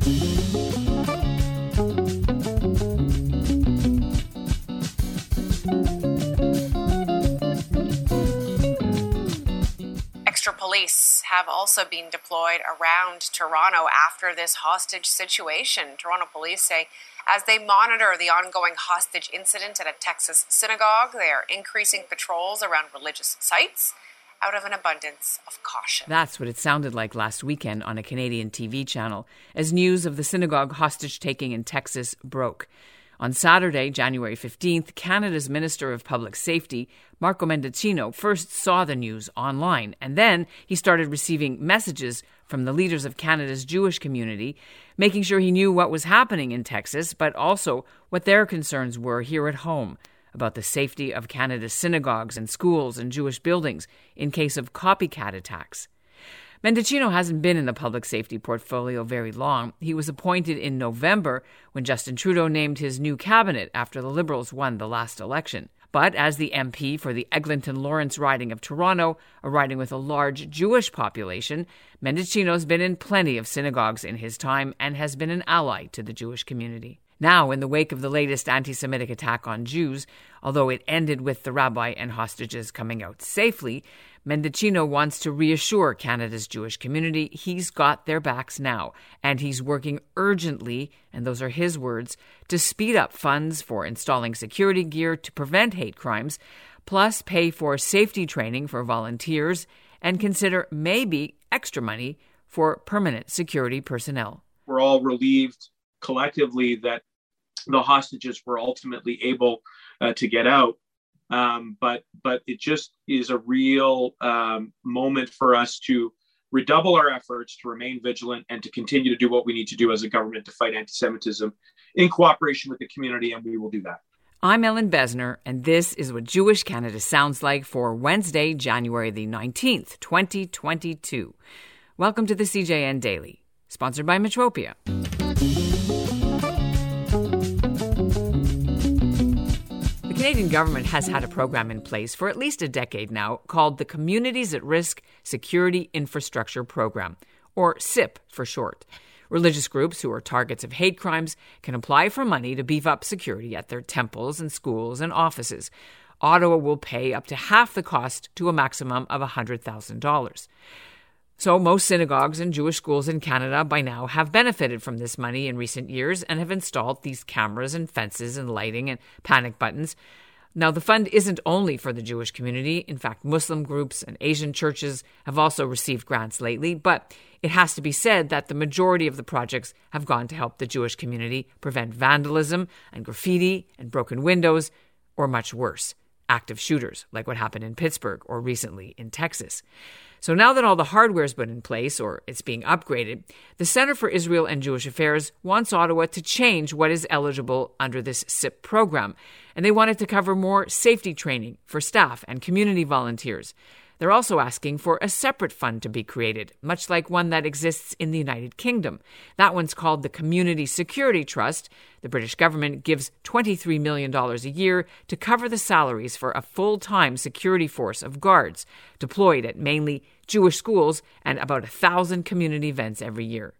Extra police have also been deployed around Toronto after this hostage situation. Toronto police say as they monitor the ongoing hostage incident at a Texas synagogue, they are increasing patrols around religious sites out of an abundance of caution. That's what it sounded like last weekend on a Canadian TV channel as news of the synagogue hostage taking in Texas broke. On Saturday, January 15th, Canada's Minister of Public Safety, Marco Mendicino, first saw the news online, and then he started receiving messages from the leaders of Canada's Jewish community, making sure he knew what was happening in Texas, but also what their concerns were here at home about the safety of Canada's synagogues and schools and Jewish buildings in case of copycat attacks. Mendicino hasn't been in the public safety portfolio very long. He was appointed in November when Justin Trudeau named his new cabinet after the Liberals won the last election. But as the MP for the Eglinton Lawrence riding of Toronto, a riding with a large Jewish population, Mendicino's been in plenty of synagogues in his time and has been an ally to the Jewish community. Now, in the wake of the latest anti Semitic attack on Jews, although it ended with the rabbi and hostages coming out safely, Mendicino wants to reassure Canada's Jewish community he's got their backs now, and he's working urgently, and those are his words, to speed up funds for installing security gear to prevent hate crimes, plus pay for safety training for volunteers, and consider maybe extra money for permanent security personnel. We're all relieved collectively that the hostages were ultimately able uh, to get out. Um, but but it just is a real um, moment for us to redouble our efforts to remain vigilant and to continue to do what we need to do as a government to fight anti-Semitism in cooperation with the community, and we will do that. I'm Ellin Bessner, and this is what Jewish Canada sounds like for Wednesday, January the 19th, 2022. Welcome to the CJN Daily, sponsored by Metropia. Canadian government has had a program in place for at least a decade now called the Communities at Risk Security Infrastructure Program, or SIP for short. Religious groups who are targets of hate crimes can apply for money to beef up security at their temples and schools and offices. Ottawa will pay up to half the cost to a maximum of $100,000. So, most synagogues and Jewish schools in Canada by now have benefited from this money in recent years and have installed these cameras and fences and lighting and panic buttons. Now, the fund isn't only for the Jewish community. In fact, Muslim groups and Asian churches have also received grants lately. But it has to be said that the majority of the projects have gone to help the Jewish community prevent vandalism and graffiti and broken windows, or much worse, active shooters, like what happened in Pittsburgh or recently in Texas. So now that all the hardware's been in place, or it's being upgraded, the Center for Israel and Jewish Affairs wants Ottawa to change what is eligible under this SIP program. And they want it to cover more safety training for staff and community volunteers. They're also asking for a separate fund to be created, much like one that exists in the United Kingdom. That one's called the Community Security Trust. The British government gives $23 million a year to cover the salaries for a full time security force of guards deployed at mainly Jewish schools and about a thousand community events every year.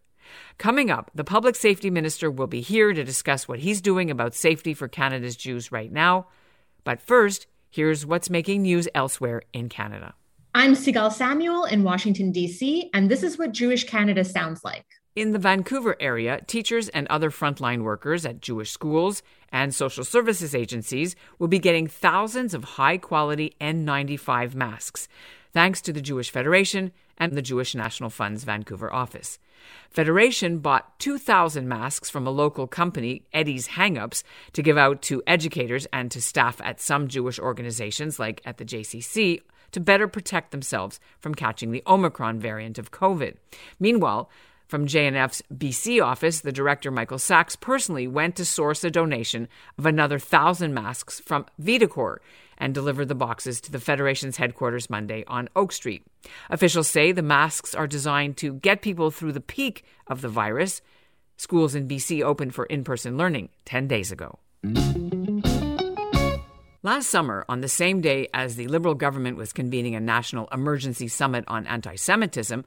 Coming up, the Public Safety Minister will be here to discuss what he's doing about safety for Canada's Jews right now. But first, here's what's making news elsewhere in Canada. I'm Sigal Samuel in Washington, D.C., and this is what Jewish Canada sounds like. In the Vancouver area, teachers and other frontline workers at Jewish schools and social services agencies will be getting thousands of high quality N95 masks, thanks to the Jewish Federation and the Jewish National Fund's Vancouver office. Federation bought 2,000 masks from a local company, Eddie's Hangups, to give out to educators and to staff at some Jewish organizations like at the JCC to better protect themselves from catching the Omicron variant of COVID. Meanwhile, from JNF's BC office, the director Michael Sachs personally went to source a donation of another thousand masks from Vidicor and delivered the boxes to the Federation's headquarters Monday on Oak Street. Officials say the masks are designed to get people through the peak of the virus. Schools in BC opened for in person learning 10 days ago. Last summer, on the same day as the Liberal government was convening a national emergency summit on anti Semitism,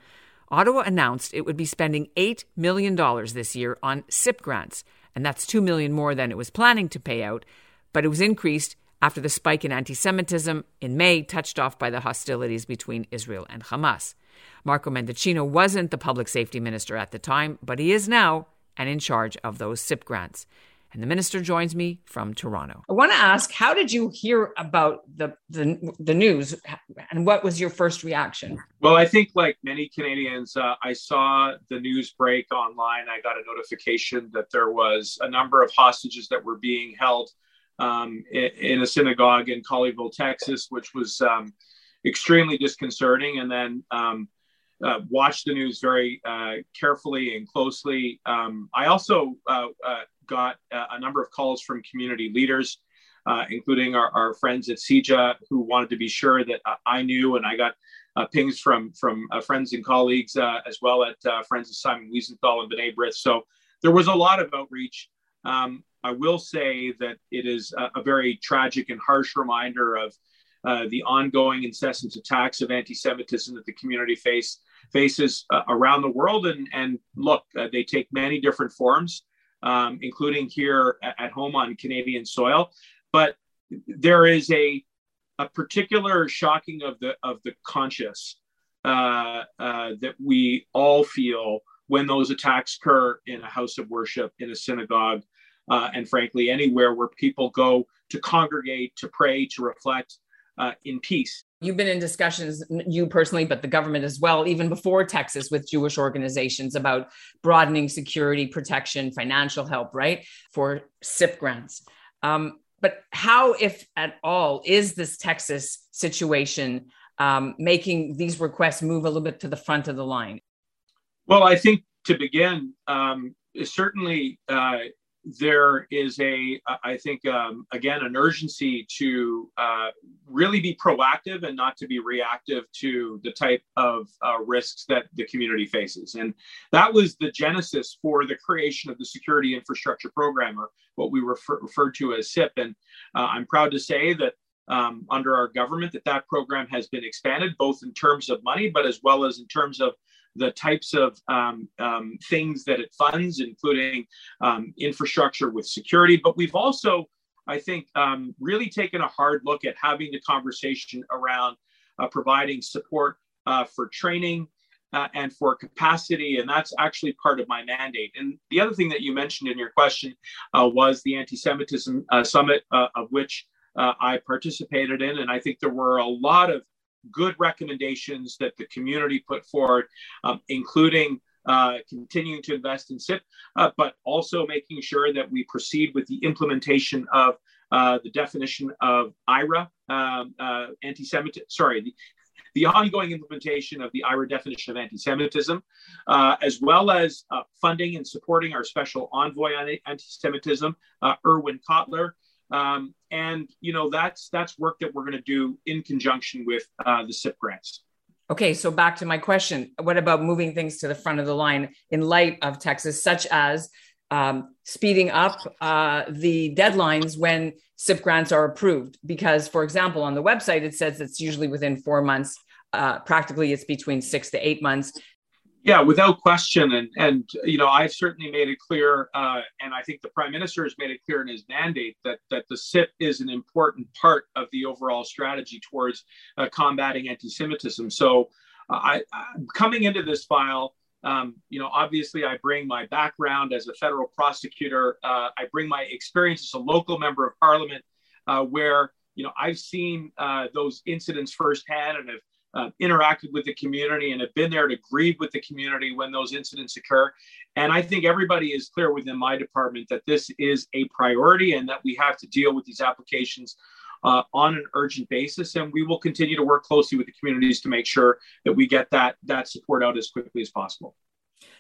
Ottawa announced it would be spending $8 million this year on SIP grants, and that's 2 million more than it was planning to pay out, but it was increased after the spike in anti Semitism in May, touched off by the hostilities between Israel and Hamas. Marco Mendicino wasn't the public safety minister at the time, but he is now and in charge of those SIP grants. And the minister joins me from Toronto. I want to ask, how did you hear about the, the, the news and what was your first reaction? Well, I think like many Canadians, uh, I saw the news break online. I got a notification that there was a number of hostages that were being held um, in, in, a synagogue in Colleyville, Texas, which was um, extremely disconcerting. And then um, uh, watched the news very uh, carefully and closely. Um, I also uh, uh got a number of calls from community leaders, uh, including our, our, friends at CIJA, who wanted to be sure that I knew, and I got uh, pings from from friends and colleagues as well at friends of Simon Wiesenthal and B'nai B'rith. So there was a lot of outreach. Um, I will say that it is a, a very tragic and harsh reminder of uh, the ongoing incessant attacks of anti-Semitism that the community face faces uh, around the world. And, and look, uh, they take many different forms, um, including here at home on Canadian soil. But there is a a particular shocking of the of the conscious uh, uh, that we all feel when those attacks occur in a house of worship, in a synagogue, uh, and frankly anywhere where people go to congregate, to pray, to reflect uh, in peace. You've been in discussions, you personally, but the government as well, even before Texas, with Jewish organizations about broadening security protection, financial help, right, for SIP grants. Um, but how, if at all, is this Texas situation um, making these requests move a little bit to the front of the line? Well, I think to begin, um, certainly uh, there is a, I think, um, again, an urgency to uh, really be proactive and not to be reactive to the type of uh, risks that the community faces. And that was the genesis for the creation of the Security Infrastructure Program, or what we refer, referred to as SIP. And uh, I'm proud to say that um, under our government that that program has been expanded, both in terms of money, but as well as in terms of the types of um, um, things that it funds, including um, infrastructure with security. But we've also, I think, um, really taken a hard look at having the conversation around uh, providing support uh, for training. Uh, and for capacity, and that's actually part of my mandate. And the other thing that you mentioned in your question uh, was the anti-Semitism uh, summit, uh, of which I participated in, and I think there were a lot of good recommendations that the community put forward, um, including uh, continuing to invest in SIP, uh, but also making sure that we proceed with the implementation of uh, the definition of IHRA, um, uh, anti-Semitism, sorry, the, the, ongoing implementation of the IHRA definition of anti-Semitism, uh, as well as uh, funding and supporting our special envoy on anti-Semitism, Irwin Cotler, um, and you know that's that's work that we're going to do in conjunction with uh, the SIP grants. Okay, so back to my question: What about moving things to the front of the line in light of Texas, such as um, speeding up uh, the deadlines when SIP grants are approved? Because, for example, on the website it says it's usually within four months. Uh, practically, it's between six to eight months. Yeah, without question, and and you know I've certainly made it clear, uh, and I think the prime minister has made it clear in his mandate that that the SIP is an important part of the overall strategy towards uh, combating anti-Semitism. So, uh, I, I, coming into this file, um, you know, obviously I bring my background as a federal prosecutor. Uh, I bring my experience as a local member of parliament, uh, where you know I've seen uh, those incidents firsthand and have uh, interacted with the community and have been there to grieve with the community when those incidents occur. And I think everybody is clear within my department that this is a priority and that we have to deal with these applications uh, on an urgent basis. And we will continue to work closely with the communities to make sure that we get that, that support out as quickly as possible.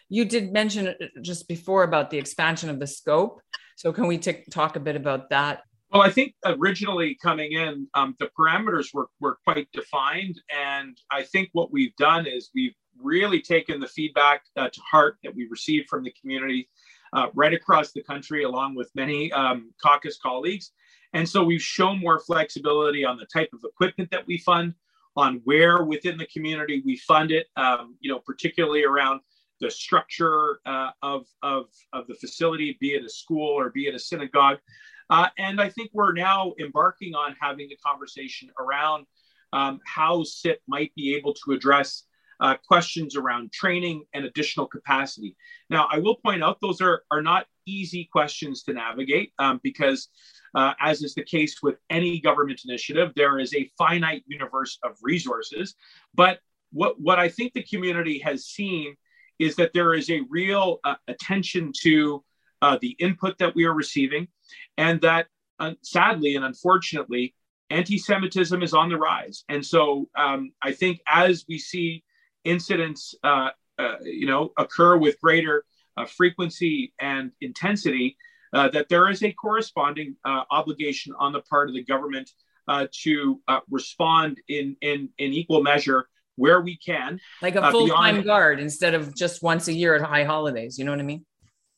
You did mention just before about the expansion of the scope. So, can we t- talk a bit about that well, I think originally coming in, um, the parameters were, were quite defined. And I think what we've done is we've really taken the feedback uh, to heart that we received from the community uh, right across the country, along with many um, caucus colleagues. And so we've shown more flexibility on the type of equipment that we fund. on where within the community we fund it, um, you know, particularly around the structure uh, of, of, of the facility, be it a school or be it a synagogue. Uh, and I think we're now embarking on having a conversation around um, how SIP might be able to address uh, questions around training and additional capacity. Now, I will point out those are, are not easy questions to navigate um, because, uh, as is the case with any government initiative, there is a finite universe of resources. But what, what I think the community has seen is that there is a real uh, attention to uh, the input that we are receiving, and that uh, sadly and unfortunately, anti Semitism is on the rise. And so um, I think as we see incidents, uh, uh, you know, occur with greater uh, frequency and intensity, uh, that there is a corresponding uh, obligation on the part of the government uh, to respond in, in, in equal measure where we can. Like a full time guard instead of just once a year at high holidays. You know what I mean?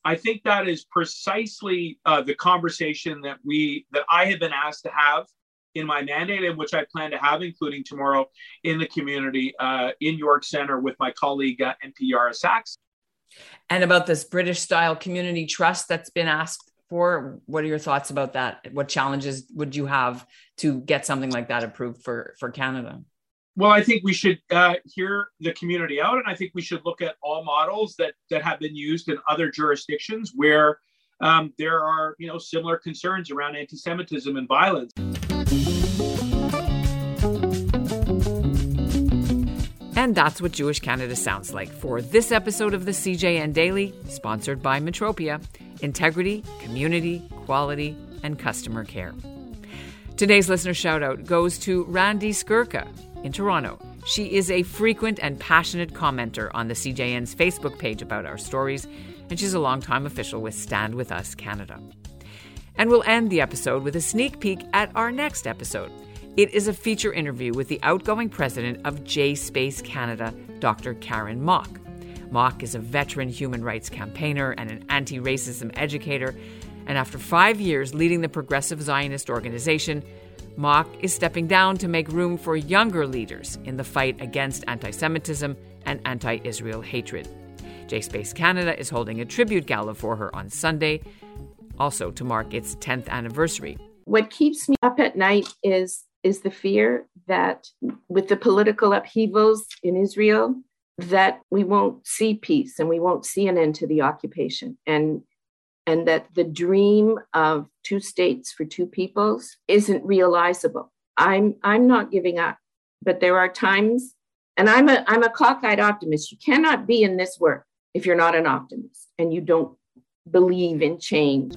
I think that is precisely the conversation that we that I have been asked to have in my mandate and which I plan to have, including tomorrow in the community uh, in York Center with my colleague uh, NPR Saks. And about this British style community trust that's been asked for, what are your thoughts about that? What challenges would you have to get something like that approved for, for Canada? Well, I think we should uh, hear the community out, and I think we should look at all models that that have been used in other jurisdictions where um, there are, you know, similar concerns around anti-Semitism and violence. And that's what Jewish Canada sounds like for this episode of the CJN Daily, sponsored by Metropia Integrity, Community, Quality, and Customer Care. Today's listener shout out goes to Randy Skirka in Toronto. She is a frequent and passionate commenter on the CJN's Facebook page about our stories, and she's a longtime official with Stand With Us Canada. And we'll end the episode with a sneak peek at our next episode. It is a feature interview with the outgoing president of JSpaceCanada, Dr. Karen Mock. Mock is a veteran human rights campaigner and an anti racism educator. And after five years leading the Progressive Zionist organization, Mock is stepping down to make room for younger leaders in the fight against anti Semitism and anti Israel hatred. JSpaceCanada is holding a tribute gala for her on Sunday, also to mark its 10th anniversary. What keeps me up at night is, is the fear that with the political upheavals in Israel, that we won't see peace and we won't see an end to the occupation. And and that the dream of two states for two peoples isn't realizable. I'm I'm not giving up, but there are times, and I'm a I'm a cockeyed optimist. You cannot be in this work if you're not an optimist and you don't believe in change.